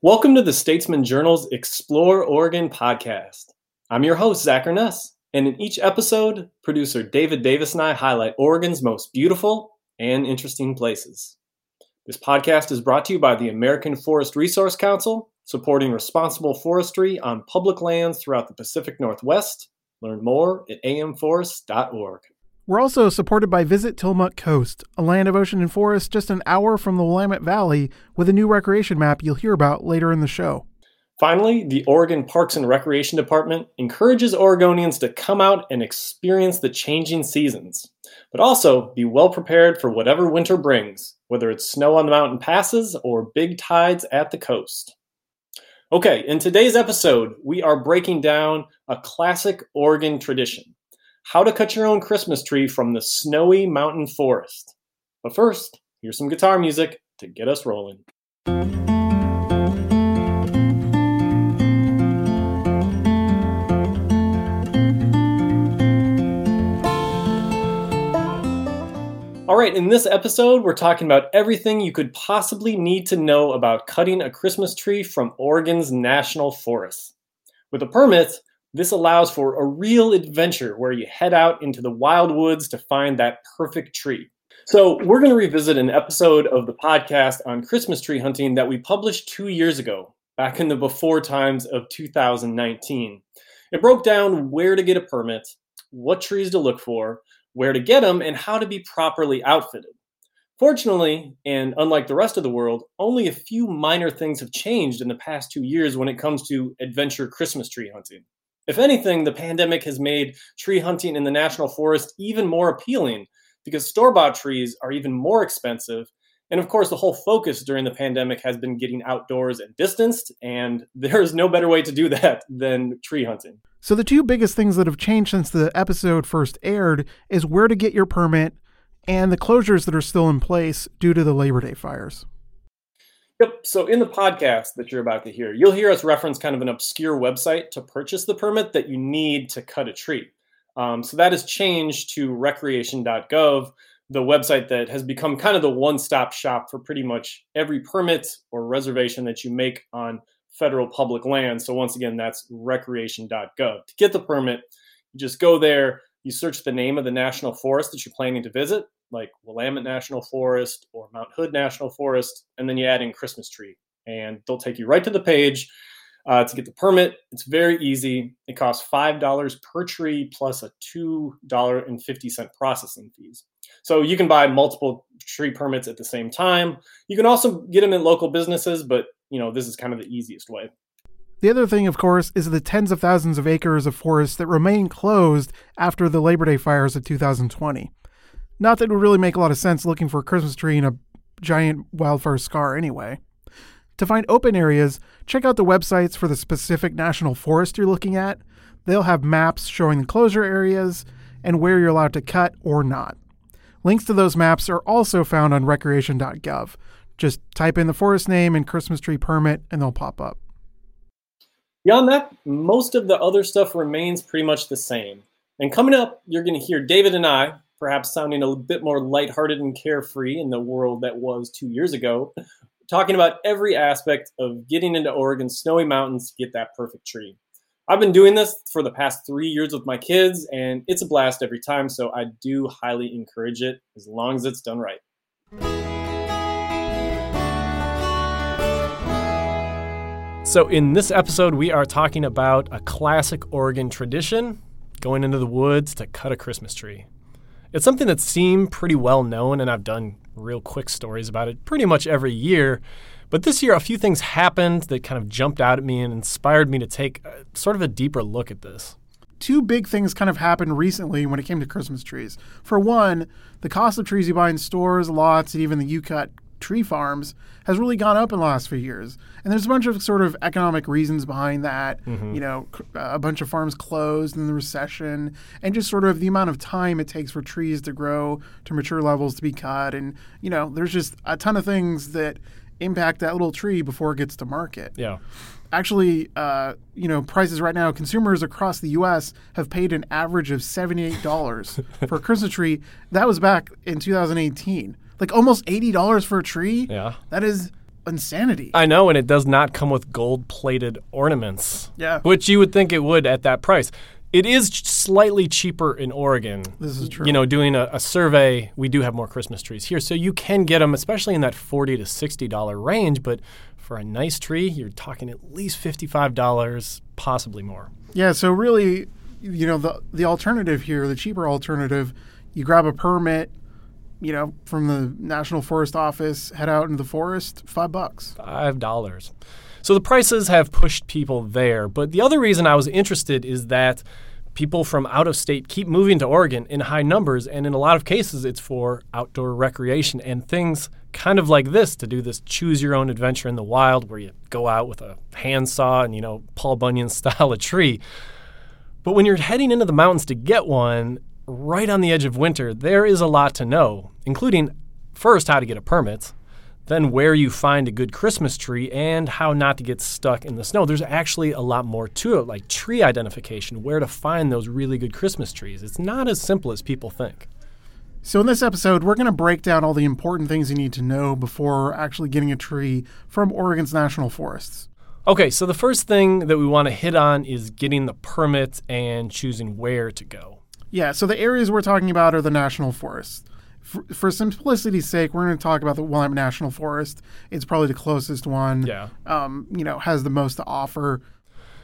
Welcome to the Statesman Journal's Explore Oregon podcast. I'm your host, Zach Urness, and in each episode, producer David Davis and I highlight Oregon's most beautiful and interesting places. This podcast is brought to you by the American Forest Resource Council, supporting responsible forestry on public lands throughout the Pacific Northwest. Learn more at amforest.org. We're also supported by Visit Tillamook Coast, a land of ocean and forest just an hour from the Willamette Valley, with a new recreation map you'll hear about later in the show. Finally, the Oregon Parks and Recreation Department encourages Oregonians to come out and experience the changing seasons, but also be well prepared for whatever winter brings, whether it's snow on the mountain passes or big tides at the coast. Okay, in today's episode, we are breaking down a classic Oregon tradition how to cut your own Christmas tree from the snowy mountain forest. But first, here's some guitar music to get us rolling. All right, in this episode, we're talking about everything you could possibly need to know about cutting a Christmas tree from Oregon's national forest. With a permit, this allows for a real adventure where you head out into the wild woods to find that perfect tree. So, we're going to revisit an episode of the podcast on Christmas tree hunting that we published two years ago, back in the before times of 2019. It broke down where to get a permit, what trees to look for, where to get them, and how to be properly outfitted. Fortunately, and unlike the rest of the world, only a few minor things have changed in the past two years when it comes to adventure Christmas tree hunting. If anything, the pandemic has made tree hunting in the national forest even more appealing because store bought trees are even more expensive. And of course, the whole focus during the pandemic has been getting outdoors and distanced, and there's no better way to do that than tree hunting. So, the two biggest things that have changed since the episode first aired is where to get your permit and the closures that are still in place due to the Labor Day fires. Yep. So in the podcast that you're about to hear, you'll hear us reference kind of an obscure website to purchase the permit that you need to cut a tree. Um, so that has changed to recreation.gov, the website that has become kind of the one stop shop for pretty much every permit or reservation that you make on federal public land. So once again, that's recreation.gov. To get the permit, you just go there, you search the name of the national forest that you're planning to visit, like Willamette National Forest or Mount Hood National Forest, and then you add in Christmas tree, and they'll take you right to the page uh, to get the permit. It's very easy. It costs five dollars per tree plus a two dollar and fifty cent processing fees. So you can buy multiple tree permits at the same time. You can also get them in local businesses, but you know this is kind of the easiest way. The other thing, of course, is the tens of thousands of acres of forest that remain closed after the Labor Day fires of 2020. Not that it would really make a lot of sense looking for a Christmas tree in a giant wildfire scar anyway. To find open areas, check out the websites for the specific national forest you're looking at. They'll have maps showing the closure areas and where you're allowed to cut or not. Links to those maps are also found on recreation.gov. Just type in the forest name and Christmas tree permit and they'll pop up. Beyond that, most of the other stuff remains pretty much the same. And coming up, you're going to hear David and I, perhaps sounding a bit more lighthearted and carefree in the world that was two years ago, talking about every aspect of getting into Oregon's snowy mountains to get that perfect tree. I've been doing this for the past three years with my kids, and it's a blast every time, so I do highly encourage it as long as it's done right. So, in this episode, we are talking about a classic Oregon tradition going into the woods to cut a Christmas tree. It's something that seemed pretty well known, and I've done real quick stories about it pretty much every year. But this year, a few things happened that kind of jumped out at me and inspired me to take a, sort of a deeper look at this. Two big things kind of happened recently when it came to Christmas trees. For one, the cost of trees you buy in stores, lots, and even the U-Cut tree farms has really gone up in the last few years. And there's a bunch of sort of economic reasons behind that. Mm-hmm. You know, a bunch of farms closed in the recession, and just sort of the amount of time it takes for trees to grow to mature levels to be cut. And, you know, there's just a ton of things that impact that little tree before it gets to market. Yeah. Actually, uh, you know, prices right now, consumers across the U.S. have paid an average of $78 for a Christmas tree. That was back in 2018 like almost eighty dollars for a tree. Yeah, that is insanity. I know, and it does not come with gold plated ornaments. Yeah. Which you would think it would at that price. It is slightly cheaper in Oregon. This is true. You know, doing a, a survey, we do have more Christmas trees here. So you can get them, especially in that 40 to $60 range. But for a nice tree, you're talking at least $55, possibly more. Yeah, so really, you know, the the alternative here, the cheaper alternative, you grab a permit, you know, from the National Forest Office, head out into the forest, five bucks. Five dollars. So the prices have pushed people there. But the other reason I was interested is that people from out of state keep moving to Oregon in high numbers, and in a lot of cases, it's for outdoor recreation and things kind of like this to do this choose your own adventure in the wild where you go out with a handsaw and, you know, Paul Bunyan style a tree. But when you're heading into the mountains to get one, right on the edge of winter, there is a lot to know, including first how to get a permit, then where you find a good Christmas tree, and how not to get stuck in the snow. There's actually a lot more to it, like tree identification, where to find those really good Christmas trees. It's not as simple as people think. So in this episode, we're going to break down all the important things you need to know before actually getting a tree from Oregon's national forests. Okay, so the first thing that we want to hit on is getting the permit and choosing where to go. Yeah, so the areas we're talking about are the national forests. For, for simplicity's sake, we're going to talk about the Willamette National Forest. It's probably the closest one. Yeah. Um, you know, has the most to offer.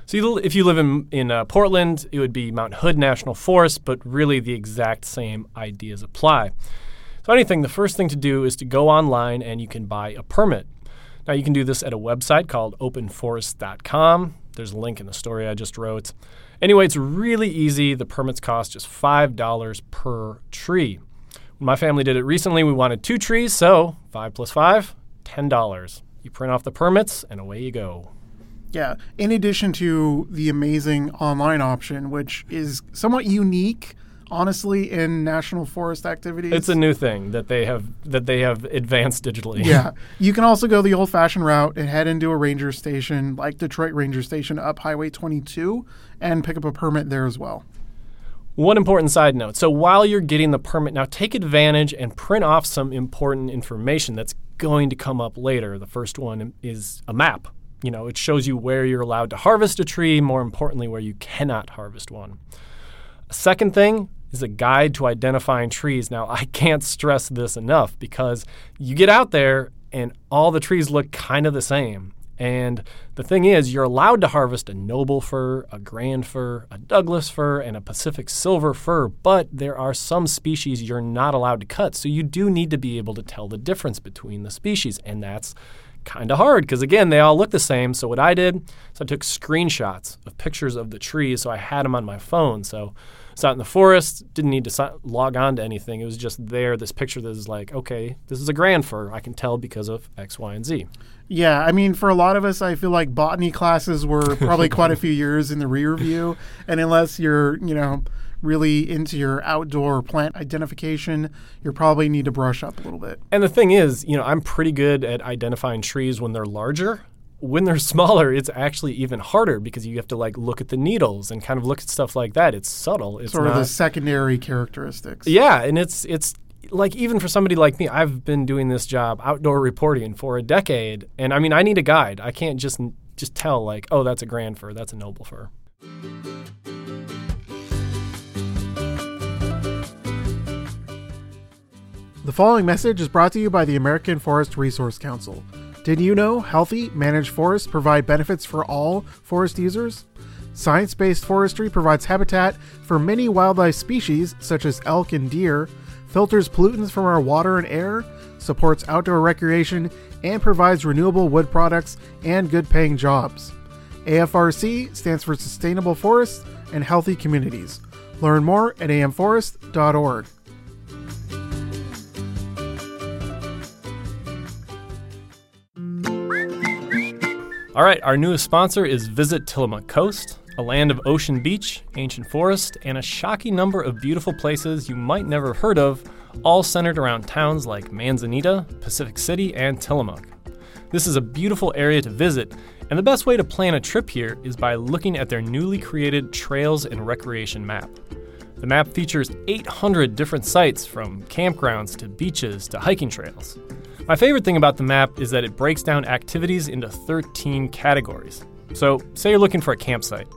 So you, if you live in in uh, Portland, it would be Mount Hood National Forest, but really the exact same ideas apply. So anything, the first thing to do is to go online and you can buy a permit. Now you can do this at a website called openforest.com. There's a link in the story I just wrote. Anyway, it's really easy. The permits cost just $5 per tree. When my family did it recently, we wanted two trees, so 5 plus 5, $10. You print off the permits and away you go. Yeah. In addition to the amazing online option, which is somewhat unique, honestly, in national forest activities. It's a new thing that they have that they have advanced digitally. yeah. You can also go the old fashioned route and head into a ranger station like Detroit Ranger Station up Highway 22 and pick up a permit there as well. One important side note. So while you're getting the permit, now take advantage and print off some important information that's going to come up later. The first one is a map. You know, it shows you where you're allowed to harvest a tree, more importantly, where you cannot harvest one. Second thing is a guide to identifying trees. Now, I can't stress this enough because you get out there and all the trees look kind of the same. And the thing is, you're allowed to harvest a noble fir, a grand fir, a Douglas fir, and a Pacific silver fir, but there are some species you're not allowed to cut. So you do need to be able to tell the difference between the species, and that's kind of hard because again they all look the same so what i did is i took screenshots of pictures of the trees so i had them on my phone so it's out in the forest didn't need to log on to anything it was just there this picture that is like okay this is a grand fir i can tell because of x y and z Yeah, I mean, for a lot of us, I feel like botany classes were probably quite a few years in the rear view. And unless you're, you know, really into your outdoor plant identification, you probably need to brush up a little bit. and the thing is you know i'm pretty good at identifying trees when they're larger when they're smaller it's actually even harder because you have to like look at the needles and kind of look at stuff like that it's subtle it's Sort not of the secondary characteristics. Yeah, and it's it's like even for somebody like me, I've been doing this job outdoor reporting for a decade, and I mean I need a guide. I can't just just tell like, oh, that's a grand fir, that's a noble fir. The following message is brought to you by the American Forest Resource Council. Did you know healthy, managed forests provide benefits for all forest users? Science based forestry provides habitat for many wildlife species, such as elk and deer, filters pollutants from our water and air, supports outdoor recreation, and provides renewable wood products and good paying jobs. AFRC stands for Sustainable Forests and Healthy Communities. Learn more at amforest.org. All right, our newest sponsor is Visit Tillamook Coast, a land of ocean beach, ancient forest, and a shocking number of beautiful places you might never have heard of, all centered around towns like Manzanita, Pacific City, and Tillamook. This is a beautiful area to visit, and the best way to plan a trip here is by looking at their newly created Trails and Recreation map. The map features 800 different sites from campgrounds to beaches to hiking trails. My favorite thing about the map is that it breaks down activities into 13 categories. So, say you're looking for a campsite.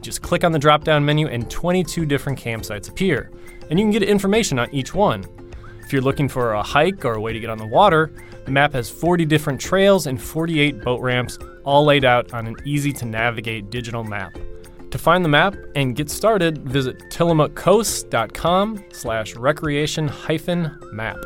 Just click on the drop down menu, and 22 different campsites appear, and you can get information on each one. If you're looking for a hike or a way to get on the water, the map has 40 different trails and 48 boat ramps, all laid out on an easy to navigate digital map. To find the map and get started, visit tillamookcoast.com slash recreation hyphen map.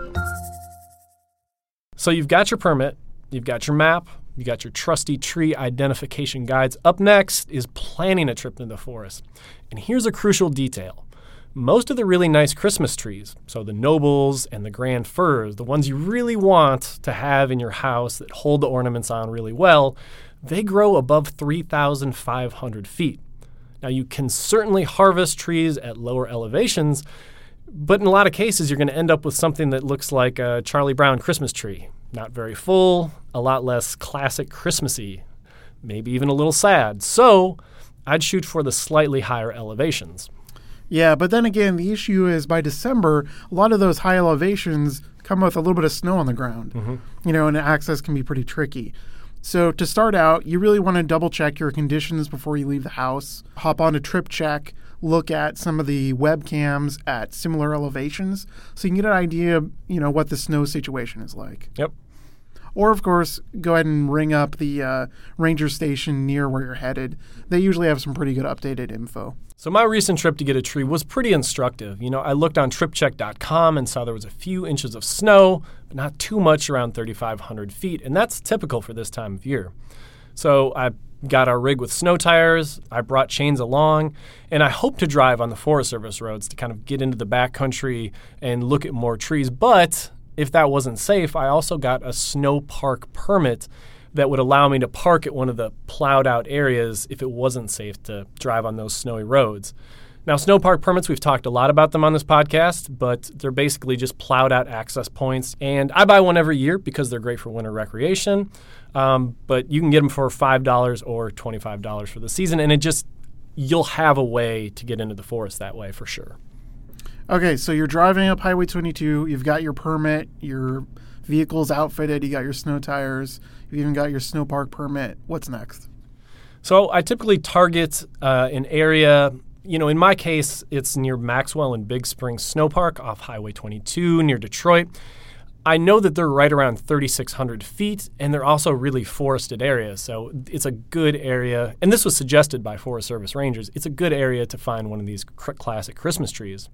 So you've got your permit, you've got your map, you've got your trusty tree identification guides. Up next is planning a trip into the forest. And here's a crucial detail. Most of the really nice Christmas trees, so the nobles and the grand firs, the ones you really want to have in your house that hold the ornaments on really well, they grow above 3,500 feet. Now, you can certainly harvest trees at lower elevations, but in a lot of cases, you're going to end up with something that looks like a Charlie Brown Christmas tree. Not very full, a lot less classic Christmassy, maybe even a little sad. So, I'd shoot for the slightly higher elevations. Yeah, but then again, the issue is by December, a lot of those high elevations come with a little bit of snow on the ground. Mm-hmm. You know, and access can be pretty tricky. So to start out, you really want to double check your conditions before you leave the house. Hop on to Trip Check, look at some of the webcams at similar elevations, so you can get an idea, you know, what the snow situation is like. Yep. Or, of course, go ahead and ring up the uh, ranger station near where you're headed. They usually have some pretty good updated info. So my recent trip to get a tree was pretty instructive. You know, I looked on tripcheck.com and saw there was a few inches of snow, but not too much around 3,500 feet, and that's typical for this time of year. So I got our rig with snow tires. I brought chains along, and I hope to drive on the Forest Service roads to kind of get into the backcountry and look at more trees. But if that wasn't safe, I also got a snow park permit that would allow me to park at one of the plowed out areas if it wasn't safe to drive on those snowy roads. Now, snow park permits, we've talked a lot about them on this podcast, but they're basically just plowed out access points. And I buy one every year because they're great for winter recreation. Um, but you can get them for $5 or $25 for the season. And it just, you'll have a way to get into the forest that way for sure. Okay, so you're driving up Highway 22. You've got your permit, your vehicle's outfitted, you got your snow tires, you've even got your snow park permit. What's next? So I typically target uh, an area. You know, in my case, it's near Maxwell and Big Spring Snow Park off Highway 22 near Detroit. I know that they're right around 3,600 feet, and they're also really forested areas. So it's a good area, and this was suggested by Forest Service rangers. It's a good area to find one of these cr- classic Christmas trees.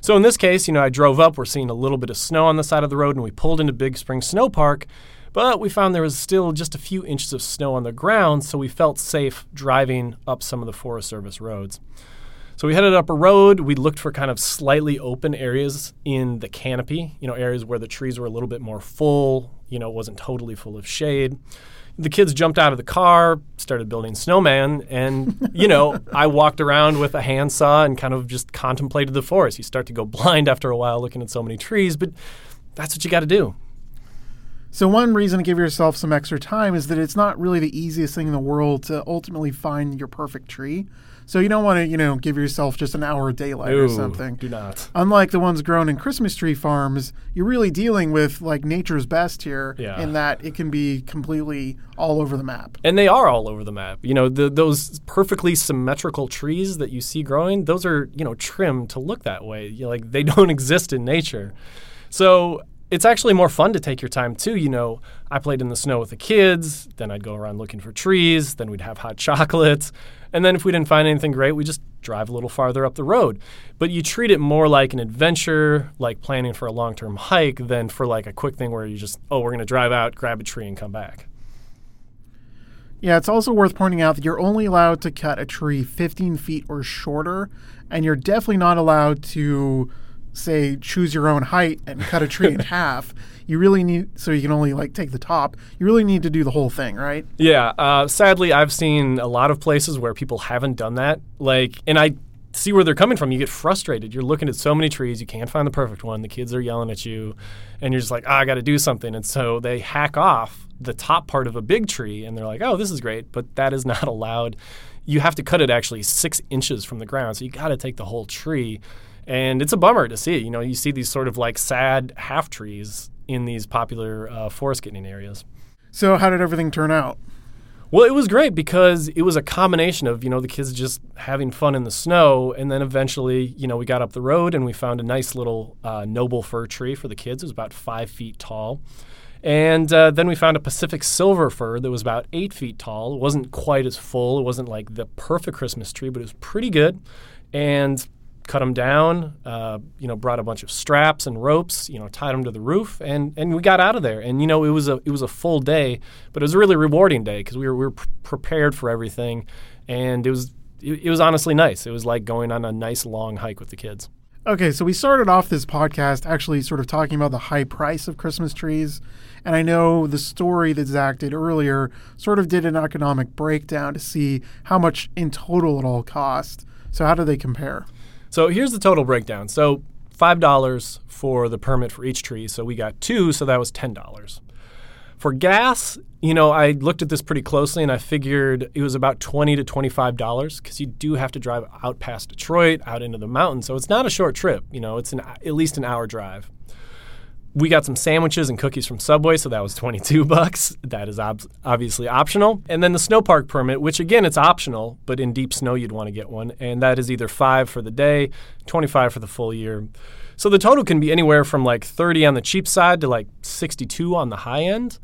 So in this case, you know, I drove up. We're seeing a little bit of snow on the side of the road, and we pulled into Big Spring Snow Park. But we found there was still just a few inches of snow on the ground, so we felt safe driving up some of the Forest Service roads. So we headed up a road. We looked for kind of slightly open areas in the canopy, you know, areas where the trees were a little bit more full, you know, it wasn't totally full of shade the kids jumped out of the car, started building snowman, and you know, I walked around with a handsaw and kind of just contemplated the forest. You start to go blind after a while looking at so many trees, but that's what you got to do. So one reason to give yourself some extra time is that it's not really the easiest thing in the world to ultimately find your perfect tree. So you don't want to, you know, give yourself just an hour of daylight Ooh, or something. Do not. Unlike the ones grown in Christmas tree farms, you're really dealing with like nature's best here Yeah. in that it can be completely all over the map. And they are all over the map. You know, the, those perfectly symmetrical trees that you see growing, those are, you know, trimmed to look that way. You know, like they don't exist in nature. So it's actually more fun to take your time too. You know, I played in the snow with the kids, then I'd go around looking for trees, then we'd have hot chocolates. And then if we didn't find anything great, we just drive a little farther up the road. But you treat it more like an adventure, like planning for a long term hike, than for like a quick thing where you just, oh, we're going to drive out, grab a tree, and come back. Yeah, it's also worth pointing out that you're only allowed to cut a tree 15 feet or shorter, and you're definitely not allowed to say choose your own height and cut a tree in half. You really need so you can only like take the top. You really need to do the whole thing, right? Yeah. Uh, sadly, I've seen a lot of places where people haven't done that. Like, and I see where they're coming from. You get frustrated. You're looking at so many trees, you can't find the perfect one. The kids are yelling at you, and you're just like, oh, I got to do something. And so they hack off the top part of a big tree, and they're like, oh, this is great, but that is not allowed. You have to cut it actually six inches from the ground, so you got to take the whole tree. And it's a bummer to see. You know, you see these sort of like sad half trees in these popular uh, forest getting areas. So, how did everything turn out? Well, it was great because it was a combination of, you know, the kids just having fun in the snow. And then eventually, you know, we got up the road and we found a nice little uh, noble fir tree for the kids. It was about five feet tall. And uh, then we found a Pacific silver fir that was about eight feet tall. It wasn't quite as full. It wasn't like the perfect Christmas tree, but it was pretty good. And cut them down, uh, you know, brought a bunch of straps and ropes, you know, tied them to the roof, and and we got out of there. And you know, it was a it was a full day, but it was a really rewarding day because we were we were pr- prepared for everything, and it was it, it was honestly nice. It was like going on a nice long hike with the kids. Okay, so we started off this podcast actually sort of talking about the high price of Christmas trees. And I know the story that Zach did earlier sort of did an economic breakdown to see how much in total it all cost. So, how do they compare? So here's the total breakdown. So five dollars for the permit for each tree. So we got two, so that was ten dollars. For gas, you know, I looked at this pretty closely and I figured it was about twenty to twenty-five dollars because you do have to drive out past Detroit, out into the mountains. So it's not a short trip. You know, it's an at least an hour drive we got some sandwiches and cookies from Subway, so that was 22 bucks. That is ob- obviously optional. And then the snow park permit, which again it's optional, but in deep snow you'd want to get one, and that is either 5 for the day, 25 for the full year. So the total can be anywhere from like 30 on the cheap side to like 62 on the high end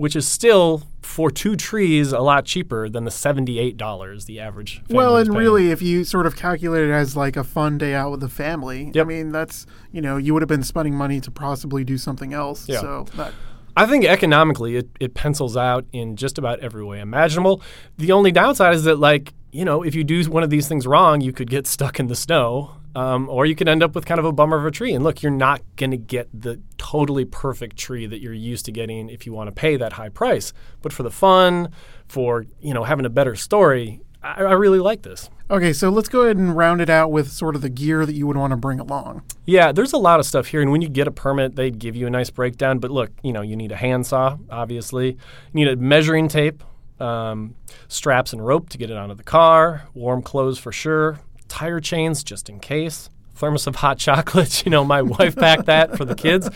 which is still for two trees a lot cheaper than the seventy-eight dollars the average. Well, and really, if you sort of calculate it as like a fun day out with the family, yep. I mean that's you know you would have been spending money to possibly do something else. Yeah. So that. I think economically it, it pencils out in just about every way imaginable. The only downside is that like you know if you do one of these things wrong, you could get stuck in the snow um, or you could end up with kind of a bummer of a tree. And look, you're not going to get the totally perfect tree that you're used to getting if you want to pay that high price. But for the fun, for you know having a better story, I, I really like this. Okay, so let's go ahead and round it out with sort of the gear that you would want to bring along. Yeah, there's a lot of stuff here, and when you get a permit, they give you a nice breakdown. But look, you know, you need a handsaw, obviously. You need a measuring tape, um, straps and rope to get it onto the car, warm clothes for sure, tire chains just in case. Thermos of hot chocolate. You know, my wife packed that for the kids.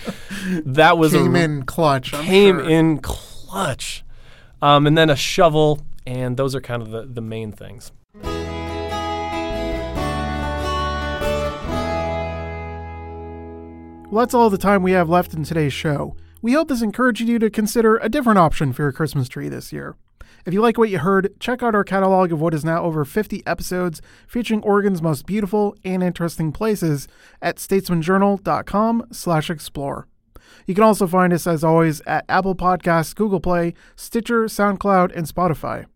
That was came a, in clutch. Came sure. in clutch, um, and then a shovel, and those are kind of the, the main things. Well, that's all the time we have left in today's show. We hope this encouraged you to consider a different option for your Christmas tree this year. If you like what you heard, check out our catalog of what is now over 50 episodes featuring Oregon's most beautiful and interesting places at statesmanjournal.com slash explore. You can also find us, as always, at Apple Podcasts, Google Play, Stitcher, SoundCloud, and Spotify.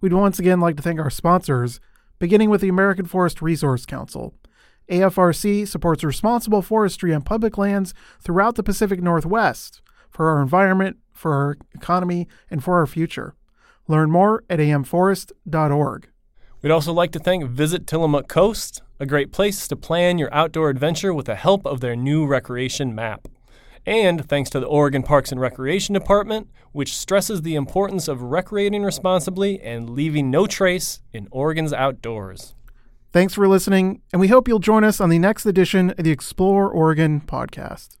We'd once again like to thank our sponsors, beginning with the American Forest Resource Council. AFRC supports responsible forestry on public lands throughout the Pacific Northwest for our environment, for our economy, and for our future. Learn more at amforest.org. We'd also like to thank Visit Tillamook Coast, a great place to plan your outdoor adventure with the help of their new recreation map. And thanks to the Oregon Parks and Recreation Department, which stresses the importance of recreating responsibly and leaving no trace in Oregon's outdoors. Thanks for listening, and we hope you'll join us on the next edition of the Explore Oregon podcast.